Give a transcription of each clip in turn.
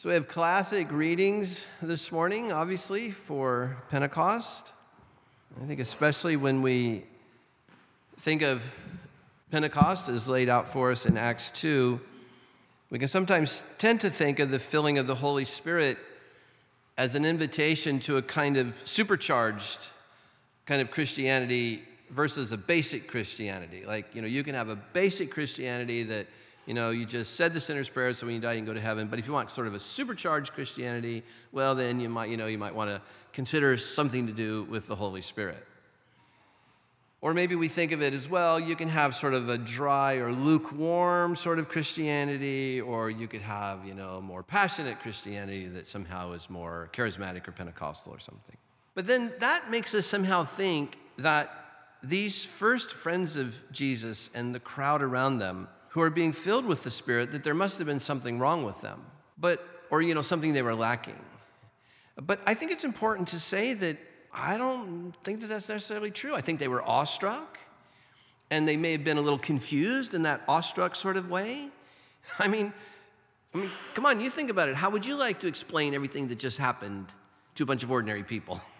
So we have classic readings this morning, obviously, for Pentecost. I think especially when we think of Pentecost as laid out for us in Acts 2, we can sometimes tend to think of the filling of the Holy Spirit as an invitation to a kind of supercharged kind of Christianity versus a basic Christianity. Like, you know, you can have a basic Christianity that you know, you just said the sinner's prayer, so when you die, you can go to heaven. But if you want sort of a supercharged Christianity, well, then you might, you know, you might want to consider something to do with the Holy Spirit. Or maybe we think of it as well, you can have sort of a dry or lukewarm sort of Christianity, or you could have, you know, more passionate Christianity that somehow is more charismatic or Pentecostal or something. But then that makes us somehow think that these first friends of Jesus and the crowd around them who are being filled with the Spirit that there must have been something wrong with them, but, or, you know, something they were lacking. But I think it's important to say that I don't think that that's necessarily true. I think they were awestruck and they may have been a little confused in that awestruck sort of way. I mean, I mean, come on, you think about it. How would you like to explain everything that just happened to a bunch of ordinary people?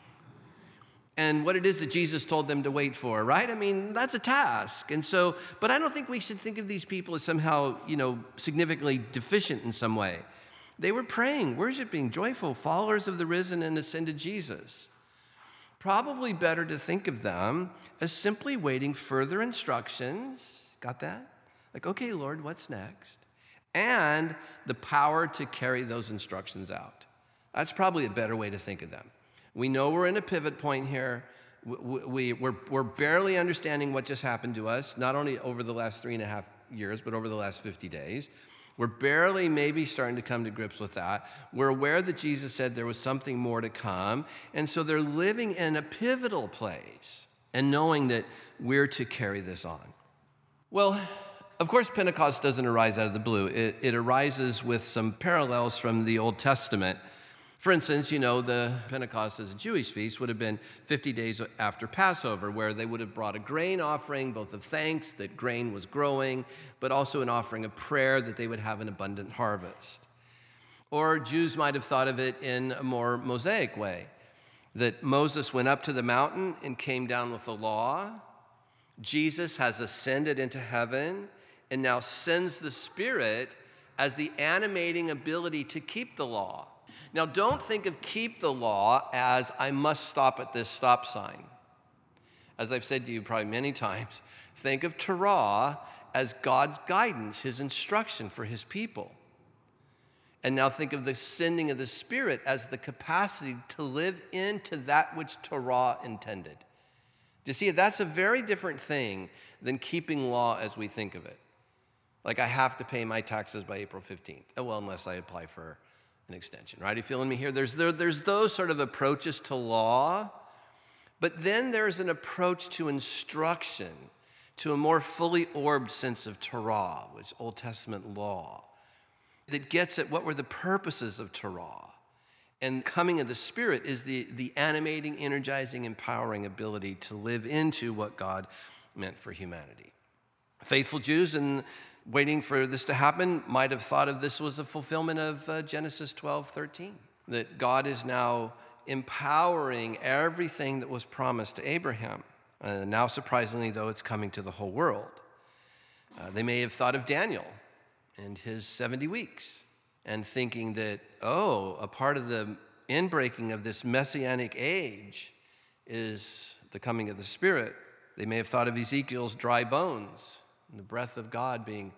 and what it is that Jesus told them to wait for, right? I mean, that's a task. And so, but I don't think we should think of these people as somehow, you know, significantly deficient in some way. They were praying, worshiping, joyful, followers of the risen and ascended Jesus. Probably better to think of them as simply waiting further instructions. Got that? Like, okay, Lord, what's next? And the power to carry those instructions out. That's probably a better way to think of them. We know we're in a pivot point here. We, we're, we're barely understanding what just happened to us, not only over the last three and a half years, but over the last 50 days. We're barely maybe starting to come to grips with that. We're aware that Jesus said there was something more to come. And so they're living in a pivotal place and knowing that we're to carry this on. Well, of course, Pentecost doesn't arise out of the blue, it, it arises with some parallels from the Old Testament. For instance, you know, the Pentecost as a Jewish feast would have been 50 days after Passover, where they would have brought a grain offering, both of thanks that grain was growing, but also an offering of prayer that they would have an abundant harvest. Or Jews might have thought of it in a more Mosaic way that Moses went up to the mountain and came down with the law. Jesus has ascended into heaven and now sends the Spirit as the animating ability to keep the law. Now, don't think of keep the law as I must stop at this stop sign. As I've said to you probably many times, think of Torah as God's guidance, his instruction for his people. And now think of the sending of the Spirit as the capacity to live into that which Torah intended. Do you see, that's a very different thing than keeping law as we think of it. Like I have to pay my taxes by April 15th. Oh, well, unless I apply for an extension, right? Are you feeling me here? There's, there, there's those sort of approaches to law, but then there's an approach to instruction, to a more fully orbed sense of Torah, which Old Testament law, that gets at what were the purposes of Torah. And coming of the Spirit is the, the animating, energizing, empowering ability to live into what God meant for humanity. Faithful Jews and waiting for this to happen might have thought of this was the fulfillment of uh, Genesis 12 13, that God is now empowering everything that was promised to Abraham. Uh, now, surprisingly, though, it's coming to the whole world. Uh, they may have thought of Daniel and his 70 weeks and thinking that, oh, a part of the inbreaking of this messianic age is the coming of the Spirit. They may have thought of Ezekiel's dry bones and the breath of God being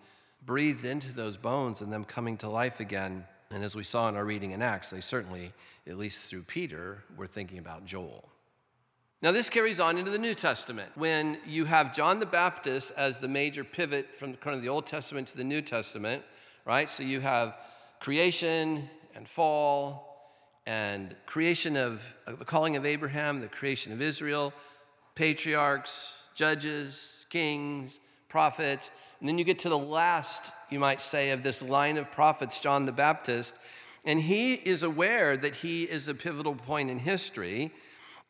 breathed into those bones and them coming to life again. And as we saw in our reading in Acts, they certainly, at least through Peter, were thinking about Joel. Now, this carries on into the New Testament when you have John the Baptist as the major pivot from kind of the Old Testament to the New Testament, right? So you have creation and fall and creation of uh, the calling of Abraham, the creation of Israel, patriarchs, judges, kings, prophets. And then you get to the last, you might say, of this line of prophets, John the Baptist. And he is aware that he is a pivotal point in history.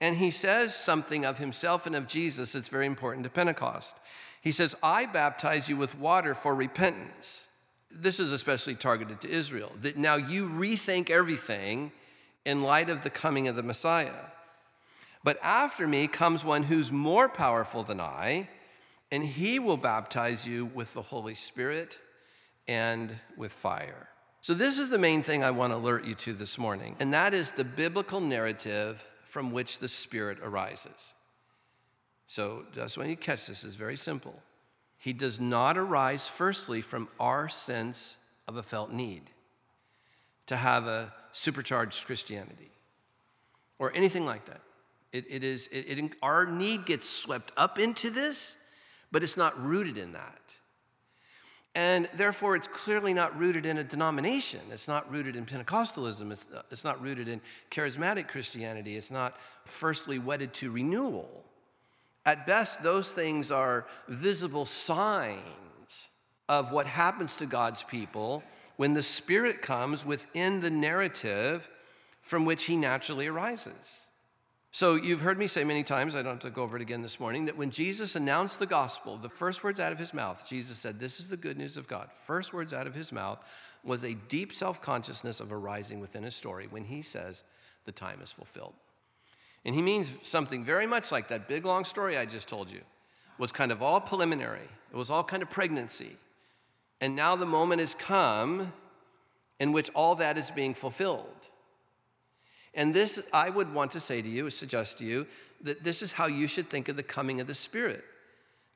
And he says something of himself and of Jesus that's very important to Pentecost. He says, I baptize you with water for repentance. this is especially targeted to Israel, that now you rethink everything in light of the coming of the Messiah. But after me comes one who's more powerful than I, and he will baptize you with the Holy Spirit and with fire. So, this is the main thing I want to alert you to this morning, and that is the biblical narrative from which the Spirit arises. So, just when you catch this, is very simple. He does not arise, firstly, from our sense of a felt need to have a supercharged Christianity or anything like that. It, it is, it, it, our need gets swept up into this, but it's not rooted in that. And therefore, it's clearly not rooted in a denomination. It's not rooted in Pentecostalism. It's, uh, it's not rooted in charismatic Christianity. It's not firstly wedded to renewal. At best, those things are visible signs of what happens to God's people when the Spirit comes within the narrative from which He naturally arises. So, you've heard me say many times, I don't have to go over it again this morning, that when Jesus announced the gospel, the first words out of his mouth, Jesus said, This is the good news of God. First words out of his mouth was a deep self consciousness of arising within his story when he says, The time is fulfilled. And he means something very much like that big long story I just told you was kind of all preliminary, it was all kind of pregnancy. And now the moment has come in which all that is being fulfilled. And this, I would want to say to you, suggest to you, that this is how you should think of the coming of the Spirit.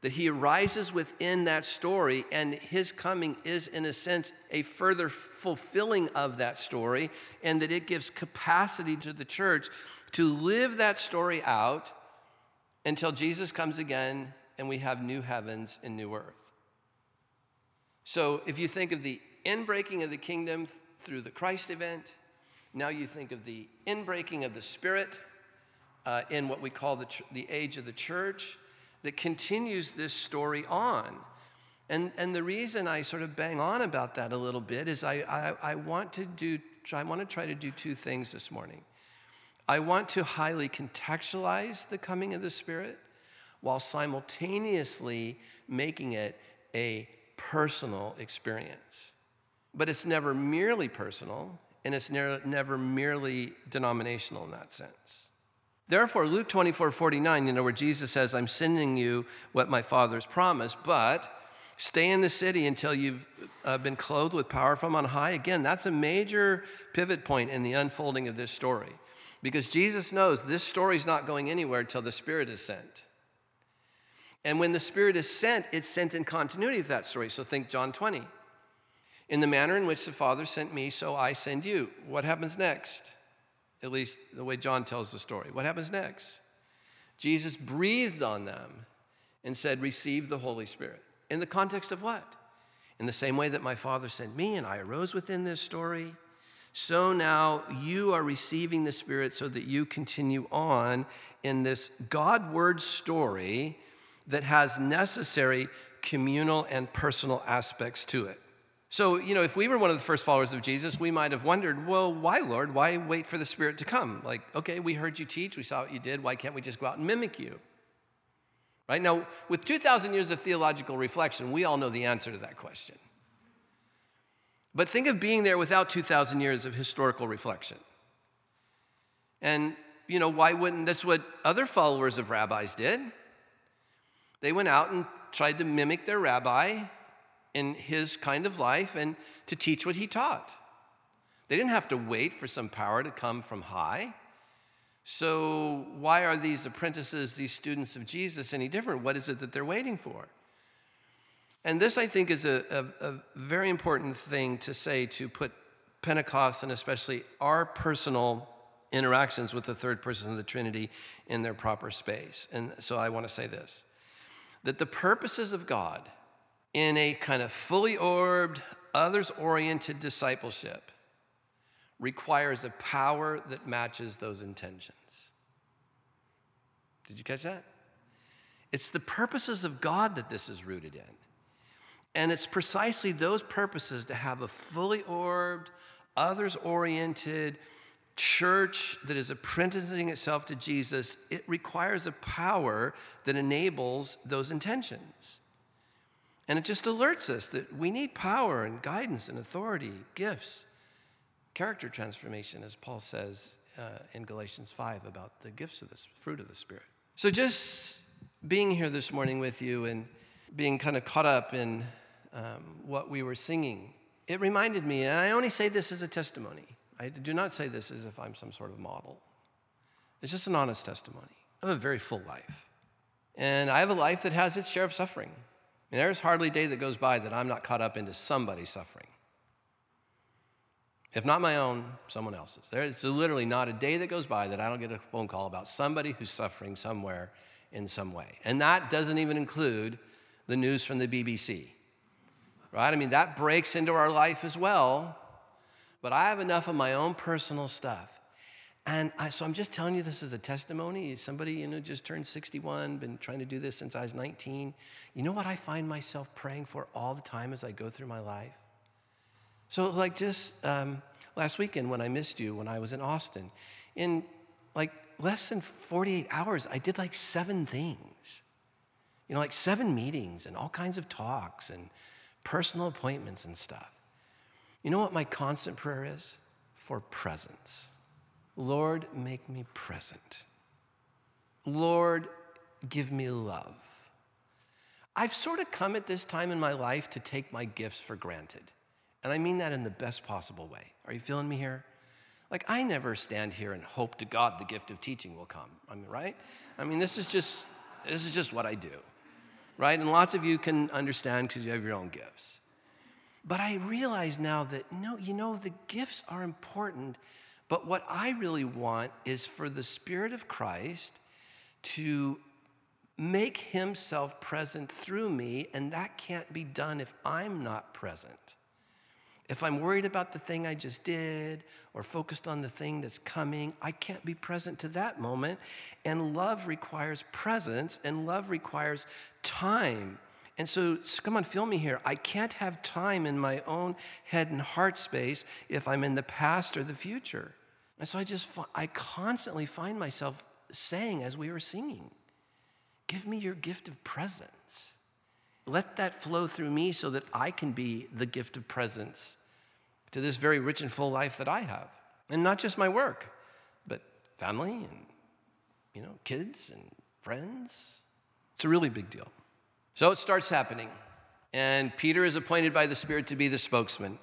That he arises within that story, and his coming is, in a sense, a further fulfilling of that story, and that it gives capacity to the church to live that story out until Jesus comes again and we have new heavens and new earth. So, if you think of the inbreaking of the kingdom through the Christ event, now you think of the inbreaking of the Spirit uh, in what we call the, ch- the age of the church that continues this story on. And, and the reason I sort of bang on about that a little bit is I, I, I want to do, I want to try to do two things this morning. I want to highly contextualize the coming of the Spirit while simultaneously making it a personal experience. But it's never merely personal, and it's never merely denominational in that sense. Therefore, Luke 24 49, you know, where Jesus says, I'm sending you what my Father's promised, but stay in the city until you've uh, been clothed with power from on high. Again, that's a major pivot point in the unfolding of this story because Jesus knows this story is not going anywhere until the Spirit is sent. And when the Spirit is sent, it's sent in continuity of that story. So think John 20. In the manner in which the Father sent me, so I send you. What happens next? At least the way John tells the story. What happens next? Jesus breathed on them and said, Receive the Holy Spirit. In the context of what? In the same way that my Father sent me and I arose within this story, so now you are receiving the Spirit so that you continue on in this Godward story that has necessary communal and personal aspects to it. So, you know, if we were one of the first followers of Jesus, we might have wondered, well, why, Lord? Why wait for the Spirit to come? Like, okay, we heard you teach, we saw what you did. Why can't we just go out and mimic you? Right? Now, with 2,000 years of theological reflection, we all know the answer to that question. But think of being there without 2,000 years of historical reflection. And, you know, why wouldn't that's what other followers of rabbis did? They went out and tried to mimic their rabbi in his kind of life and to teach what he taught. They didn't have to wait for some power to come from high. So, why are these apprentices, these students of Jesus, any different? What is it that they're waiting for? And this, I think, is a, a, a very important thing to say to put Pentecost and especially our personal interactions with the third person of the Trinity in their proper space. And so I want to say this that the purposes of God in a kind of fully orbed, others oriented discipleship requires a power that matches those intentions. Did you catch that? It's the purposes of God that this is rooted in. And it's precisely those purposes to have a fully orbed, others oriented church that is apprenticing itself to Jesus. It requires a power that enables those intentions. And it just alerts us that we need power and guidance and authority, gifts, character transformation, as Paul says uh, in Galatians 5 about the gifts of the fruit of the Spirit. So just being here this morning with you and being kind of caught up in um, what we were singing, it reminded me, and I only say this as a testimony. I do not say this as if I'm some sort of model. It's just an honest testimony. I have a very full life. And I have a life that has its share of suffering. And there's hardly a day that goes by that I'm not caught up into somebody's suffering. If not my own, someone else's. There's literally not a day that goes by that I don't get a phone call about somebody who's suffering somewhere in some way. And that doesn't even include the news from the BBC, right? I mean, that breaks into our life as well. But I have enough of my own personal stuff. And I, so I'm just telling you this as a testimony. Somebody, you know, just turned 61, been trying to do this since I was 19. You know what I find myself praying for all the time as I go through my life? So, like just um, last weekend when I missed you, when I was in Austin, in like less than 48 hours, I did like seven things. You know, like seven meetings and all kinds of talks and personal appointments and stuff. You know what my constant prayer is? For presence. Lord, make me present. Lord, give me love. I've sort of come at this time in my life to take my gifts for granted. And I mean that in the best possible way. Are you feeling me here? Like, I never stand here and hope to God the gift of teaching will come. I mean, right? I mean, this is just, this is just what I do, right? And lots of you can understand because you have your own gifts. But I realize now that, no, you know, the gifts are important. But what I really want is for the Spirit of Christ to make himself present through me, and that can't be done if I'm not present. If I'm worried about the thing I just did or focused on the thing that's coming, I can't be present to that moment. And love requires presence, and love requires time. And so, come on, feel me here. I can't have time in my own head and heart space if I'm in the past or the future. And so I just, I constantly find myself saying as we were singing, Give me your gift of presence. Let that flow through me so that I can be the gift of presence to this very rich and full life that I have. And not just my work, but family and, you know, kids and friends. It's a really big deal. So it starts happening. And Peter is appointed by the Spirit to be the spokesman.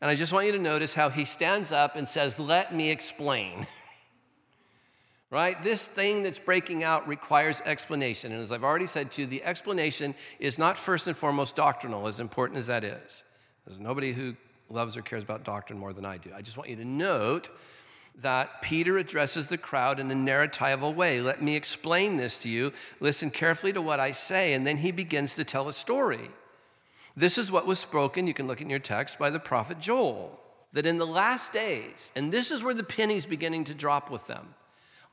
And I just want you to notice how he stands up and says, Let me explain. right? This thing that's breaking out requires explanation. And as I've already said to you, the explanation is not first and foremost doctrinal, as important as that is. There's nobody who loves or cares about doctrine more than I do. I just want you to note that Peter addresses the crowd in a narratival way. Let me explain this to you. Listen carefully to what I say, and then he begins to tell a story. This is what was spoken, you can look in your text, by the prophet Joel, that in the last days, and this is where the penny's beginning to drop with them.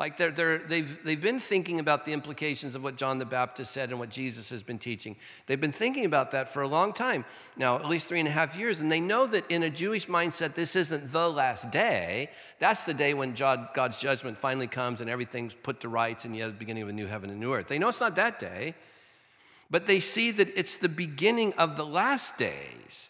Like they're, they're, they've, they've been thinking about the implications of what John the Baptist said and what Jesus has been teaching. They've been thinking about that for a long time now, at least three and a half years. And they know that in a Jewish mindset, this isn't the last day. That's the day when God's judgment finally comes and everything's put to rights and you have the beginning of a new heaven and new earth. They know it's not that day, but they see that it's the beginning of the last days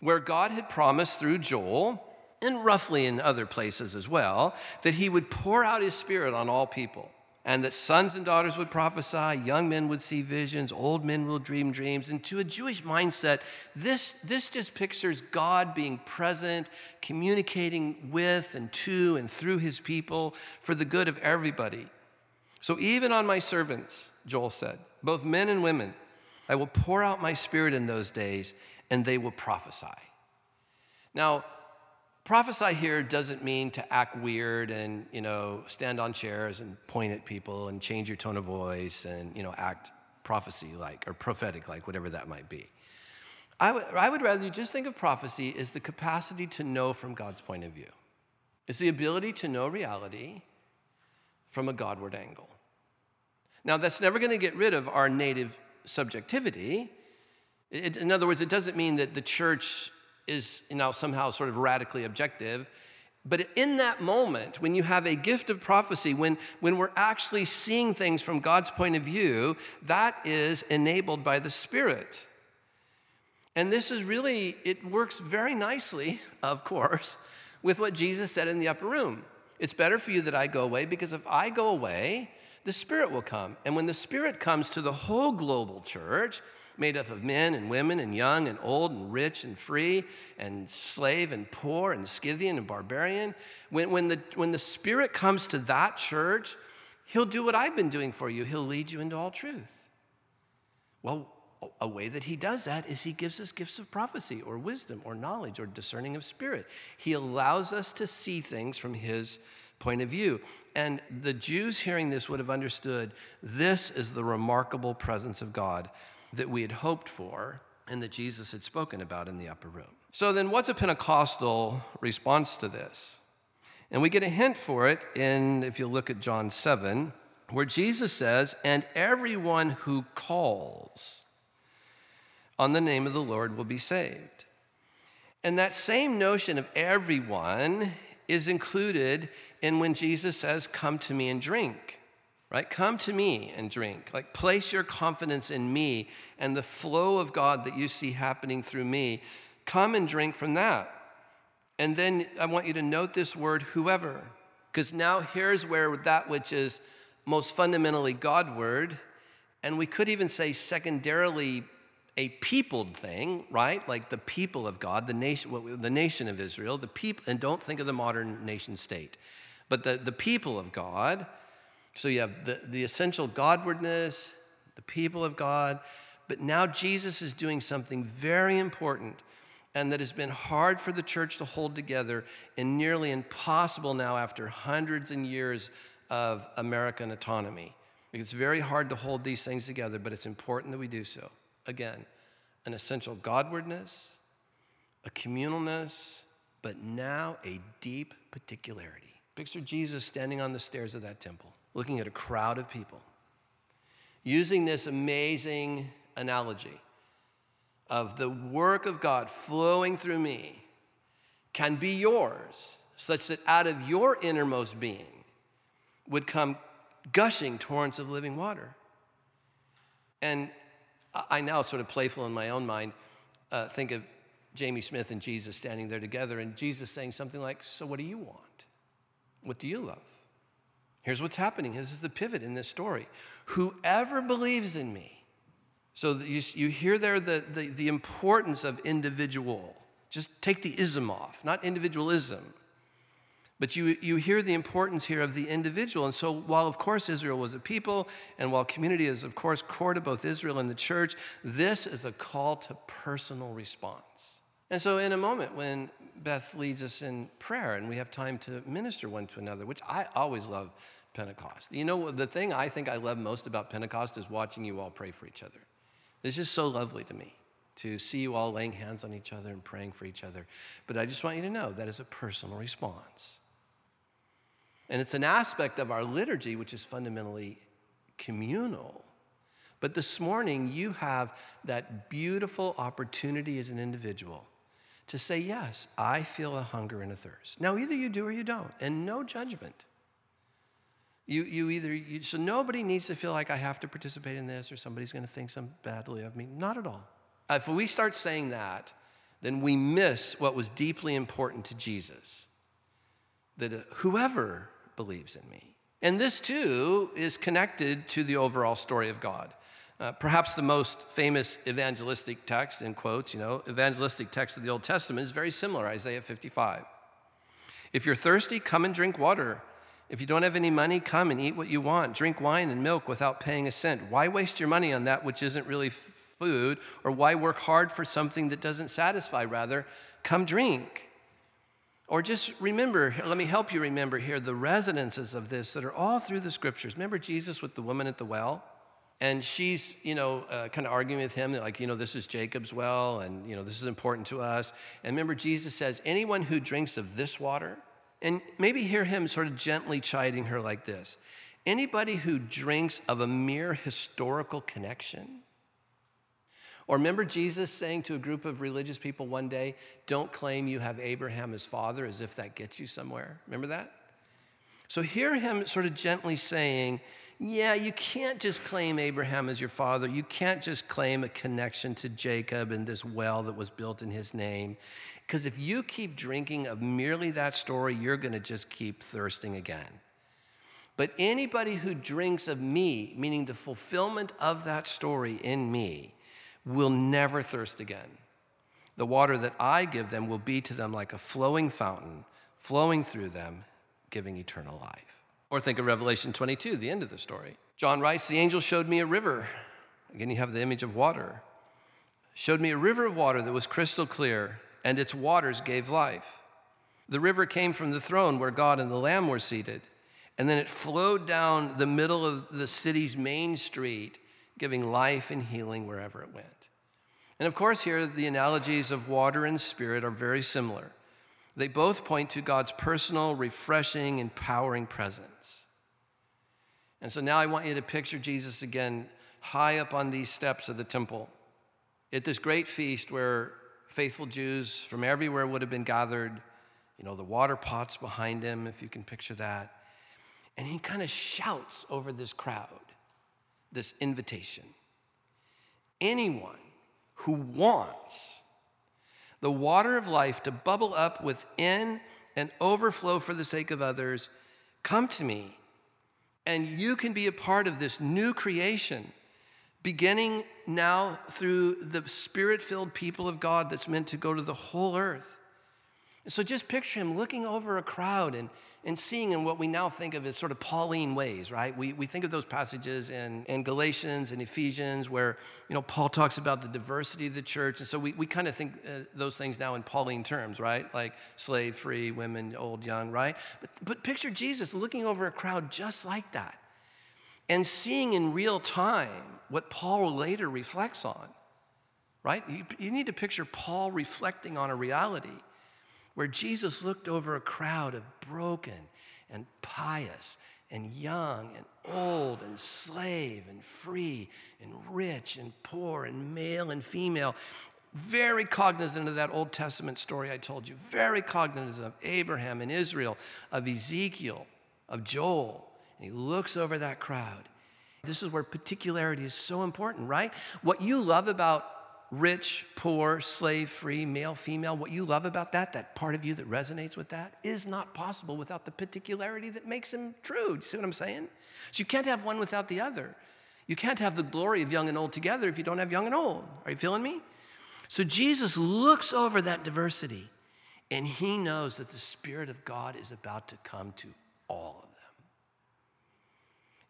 where God had promised through Joel and roughly in other places as well, that he would pour out his spirit on all people, and that sons and daughters would prophesy, young men would see visions, old men will dream dreams. And to a Jewish mindset, this, this just pictures God being present, communicating with and to and through his people for the good of everybody. So even on my servants, Joel said, both men and women, I will pour out my spirit in those days, and they will prophesy. Now, prophesy here doesn't mean to act weird and you know stand on chairs and point at people and change your tone of voice and you know act prophecy like or prophetic like whatever that might be. I would, I would rather you just think of prophecy as the capacity to know from god's point of view. It's the ability to know reality from a godward angle. Now that's never going to get rid of our native subjectivity. It, in other words it doesn't mean that the church is you know, somehow sort of radically objective. But in that moment, when you have a gift of prophecy, when, when we're actually seeing things from God's point of view, that is enabled by the Spirit. And this is really, it works very nicely, of course, with what Jesus said in the upper room. It's better for you that I go away because if I go away, the Spirit will come. And when the Spirit comes to the whole global church, made up of men and women and young and old and rich and free and slave and poor and Scythian and barbarian. When, when, the, when the Spirit comes to that church, He'll do what I've been doing for you. He'll lead you into all truth. Well, a way that He does that is He gives us gifts of prophecy or wisdom or knowledge or discerning of spirit. He allows us to see things from His point of view. And the Jews hearing this would have understood this is the remarkable presence of God that we had hoped for and that Jesus had spoken about in the upper room. So, then what's a Pentecostal response to this? And we get a hint for it in, if you look at John 7, where Jesus says, And everyone who calls on the name of the Lord will be saved. And that same notion of everyone is included in when Jesus says, Come to me and drink right? Come to me and drink. Like, place your confidence in me and the flow of God that you see happening through me. Come and drink from that. And then I want you to note this word, whoever, because now here's where that which is most fundamentally Godward, and we could even say secondarily a peopled thing, right? Like the people of God, the nation, the nation of Israel, the people, and don't think of the modern nation state, but the, the people of God so you have the, the essential Godwardness, the people of God, but now Jesus is doing something very important and that has been hard for the church to hold together and nearly impossible now after hundreds and years of American autonomy. It's very hard to hold these things together, but it's important that we do so. Again, an essential Godwardness, a communalness, but now a deep particularity. Picture Jesus standing on the stairs of that temple looking at a crowd of people, using this amazing analogy of the work of God flowing through me can be yours, such that out of your innermost being would come gushing torrents of living water. And I now, sort of playful in my own mind, uh, think of Jamie Smith and Jesus standing there together, and Jesus saying something like, So, what do you want? What do you love? Here's what's happening. This is the pivot in this story. Whoever believes in me. So you, you hear there the, the, the importance of individual. Just take the ism off, not individualism. But you, you hear the importance here of the individual. And so, while of course Israel was a people, and while community is of course core to both Israel and the church, this is a call to personal response. And so, in a moment when Beth leads us in prayer and we have time to minister one to another, which I always love Pentecost. You know, the thing I think I love most about Pentecost is watching you all pray for each other. It's just so lovely to me to see you all laying hands on each other and praying for each other. But I just want you to know that is a personal response. And it's an aspect of our liturgy which is fundamentally communal. But this morning, you have that beautiful opportunity as an individual to say, Yes, I feel a hunger and a thirst. Now, either you do or you don't, and no judgment. You, you either, you, so nobody needs to feel like I have to participate in this or somebody's going to think some badly of me. Not at all. If we start saying that, then we miss what was deeply important to Jesus that uh, whoever believes in me. And this too is connected to the overall story of God. Uh, perhaps the most famous evangelistic text, in quotes, you know, evangelistic text of the Old Testament is very similar Isaiah 55. If you're thirsty, come and drink water. If you don't have any money, come and eat what you want. Drink wine and milk without paying a cent. Why waste your money on that which isn't really food? Or why work hard for something that doesn't satisfy? Rather, come drink. Or just remember, let me help you remember here the resonances of this that are all through the scriptures. Remember Jesus with the woman at the well? And she's you know uh, kind of arguing with him like you know this is jacob's well and you know this is important to us. And remember jesus says anyone who drinks of this water and maybe hear him sort of gently chiding her like this anybody who drinks of a mere historical connection or remember jesus saying to a group of religious people one day don't claim you have abraham as father as if that gets you somewhere. Remember that? So hear him sort of gently saying, yeah, you can't just claim Abraham as your father. You can't just claim a connection to Jacob and this well that was built in his name. Because if you keep drinking of merely that story, you're going to just keep thirsting again. But anybody who drinks of me, meaning the fulfillment of that story in me, will never thirst again. The water that I give them will be to them like a flowing fountain, flowing through them, giving eternal life. Or think of Revelation 22, the end of the story. John writes, The angel showed me a river. Again, you have the image of water. Showed me a river of water that was crystal clear, and its waters gave life. The river came from the throne where God and the Lamb were seated, and then it flowed down the middle of the city's main street, giving life and healing wherever it went. And of course, here the analogies of water and spirit are very similar. They both point to God's personal, refreshing, empowering presence. And so now I want you to picture Jesus again high up on these steps of the temple at this great feast where faithful Jews from everywhere would have been gathered. You know, the water pots behind him, if you can picture that. And he kind of shouts over this crowd this invitation. Anyone who wants the water of life to bubble up within and overflow for the sake of others, come to me. And you can be a part of this new creation, beginning now through the spirit filled people of God that's meant to go to the whole earth. So just picture him looking over a crowd and, and seeing in what we now think of as sort of Pauline ways, right? We, we think of those passages in, in Galatians and Ephesians where, you know, Paul talks about the diversity of the church. And so we, we kind of think uh, those things now in Pauline terms, right? Like slave, free, women, old, young, right? But, but picture Jesus looking over a crowd just like that and seeing in real time what Paul later reflects on, right? You, you need to picture Paul reflecting on a reality where Jesus looked over a crowd of broken and pious and young and old and slave and free and rich and poor and male and female. Very cognizant of that Old Testament story I told you, very cognizant of Abraham and Israel, of Ezekiel, of Joel. And he looks over that crowd. This is where particularity is so important, right? What you love about rich, poor, slave free, male, female, what you love about that, that part of you that resonates with that, is not possible without the particularity that makes them true. You see what I'm saying? So you can't have one without the other. You can't have the glory of young and old together if you don't have young and old. Are you feeling me? So Jesus looks over that diversity and he knows that the Spirit of God is about to come to all of them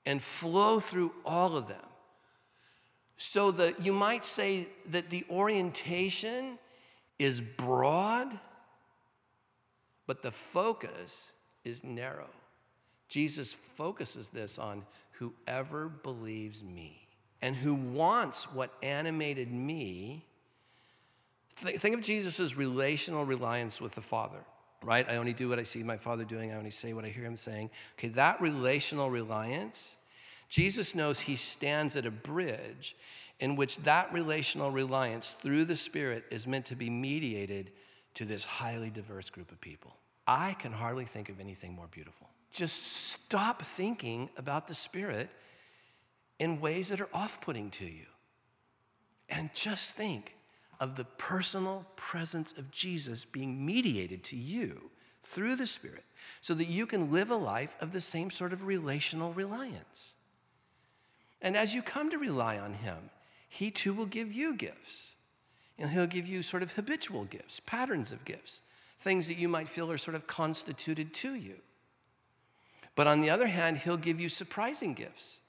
and flow through all of them so that you might say that the orientation is broad, but the focus is narrow. Jesus focuses this on whoever believes me and who wants what animated me. Think of Jesus' relational reliance with the Father, right? I only do what I see my Father doing, I only say what I hear him saying. Okay, that relational reliance Jesus knows he stands at a bridge in which that relational reliance through the Spirit is meant to be mediated to this highly diverse group of people. I can hardly think of anything more beautiful. Just stop thinking about the Spirit in ways that are off putting to you. And just think of the personal presence of Jesus being mediated to you through the Spirit so that you can live a life of the same sort of relational reliance. And as you come to rely on Him, He too will give you gifts. And He'll give you sort of habitual gifts, patterns of gifts, things that you might feel are sort of constituted to you. But on the other hand, He'll give you surprising gifts,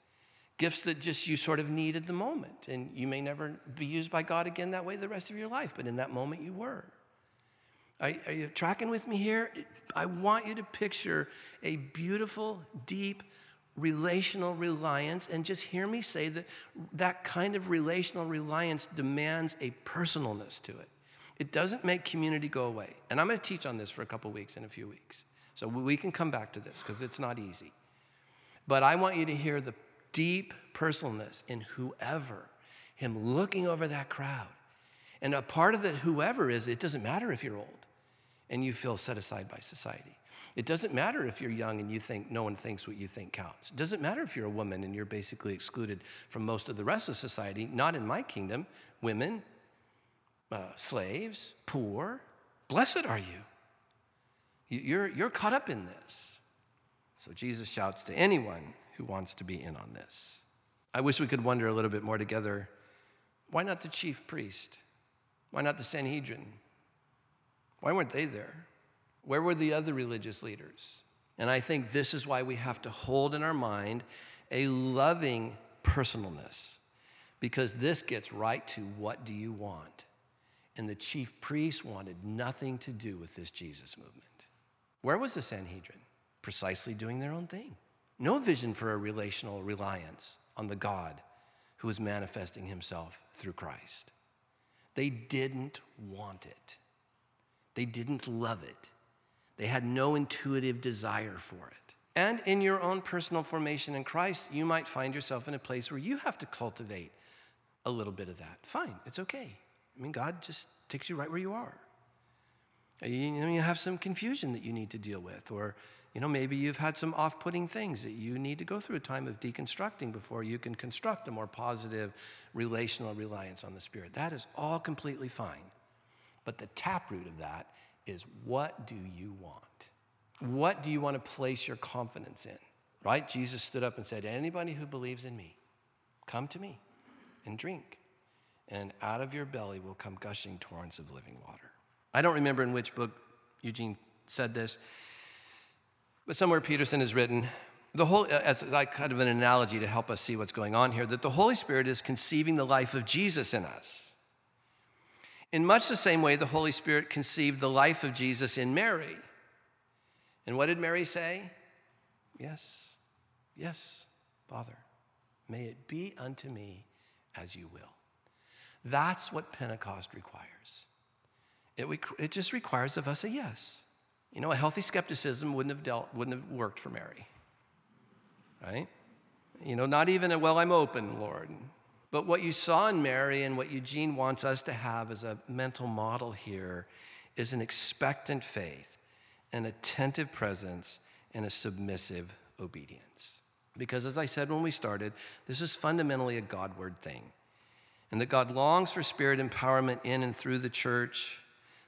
gifts that just you sort of need at the moment. And you may never be used by God again that way the rest of your life, but in that moment you were. Are, are you tracking with me here? I want you to picture a beautiful, deep, relational reliance and just hear me say that that kind of relational reliance demands a personalness to it. It doesn't make community go away. And i'm going to teach on this for a couple weeks in a few weeks. So we can come back to this because it's not easy. But i want you to hear the deep personalness in whoever him looking over that crowd. And a part of that whoever is it doesn't matter if you're old and you feel set aside by society. It doesn't matter if you're young and you think no one thinks what you think counts. It doesn't matter if you're a woman and you're basically excluded from most of the rest of society. Not in my kingdom. Women, uh, slaves, poor, blessed are you. You're, you're caught up in this. So Jesus shouts to anyone who wants to be in on this. I wish we could wonder a little bit more together why not the chief priest? Why not the Sanhedrin? Why weren't they there? Where were the other religious leaders? And I think this is why we have to hold in our mind a loving personalness, because this gets right to what do you want? And the chief priests wanted nothing to do with this Jesus movement. Where was the Sanhedrin? Precisely doing their own thing. No vision for a relational reliance on the God who was manifesting himself through Christ. They didn't want it, they didn't love it. They had no intuitive desire for it. And in your own personal formation in Christ, you might find yourself in a place where you have to cultivate a little bit of that. Fine, it's okay. I mean, God just takes you right where you are. Uh, you, know, you have some confusion that you need to deal with, or you know, maybe you've had some off putting things that you need to go through a time of deconstructing before you can construct a more positive relational reliance on the Spirit. That is all completely fine. But the taproot of that is what do you want? What do you want to place your confidence in? Right? Jesus stood up and said, Anybody who believes in me, come to me and drink. And out of your belly will come gushing torrents of living water. I don't remember in which book Eugene said this, but somewhere Peterson has written, the whole, uh, as like kind of an analogy to help us see what's going on here, that the Holy Spirit is conceiving the life of Jesus in us. In much the same way, the Holy Spirit conceived the life of Jesus in Mary. And what did Mary say? Yes, yes, Father, may it be unto me as you will. That's what Pentecost requires. It, it just requires of us a yes. You know, a healthy skepticism wouldn't have, dealt, wouldn't have worked for Mary, right? You know, not even a, well, I'm open, Lord. But what you saw in Mary and what Eugene wants us to have as a mental model here is an expectant faith, an attentive presence, and a submissive obedience. Because as I said when we started, this is fundamentally a Godward thing. And that God longs for spirit empowerment in and through the church.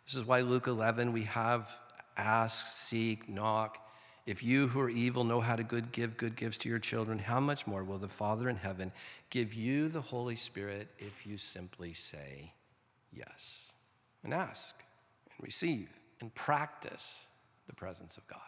This is why Luke 11, we have ask, seek, knock. If you who are evil know how to good give good gifts to your children, how much more will the Father in heaven give you the Holy Spirit if you simply say yes? And ask and receive and practice the presence of God.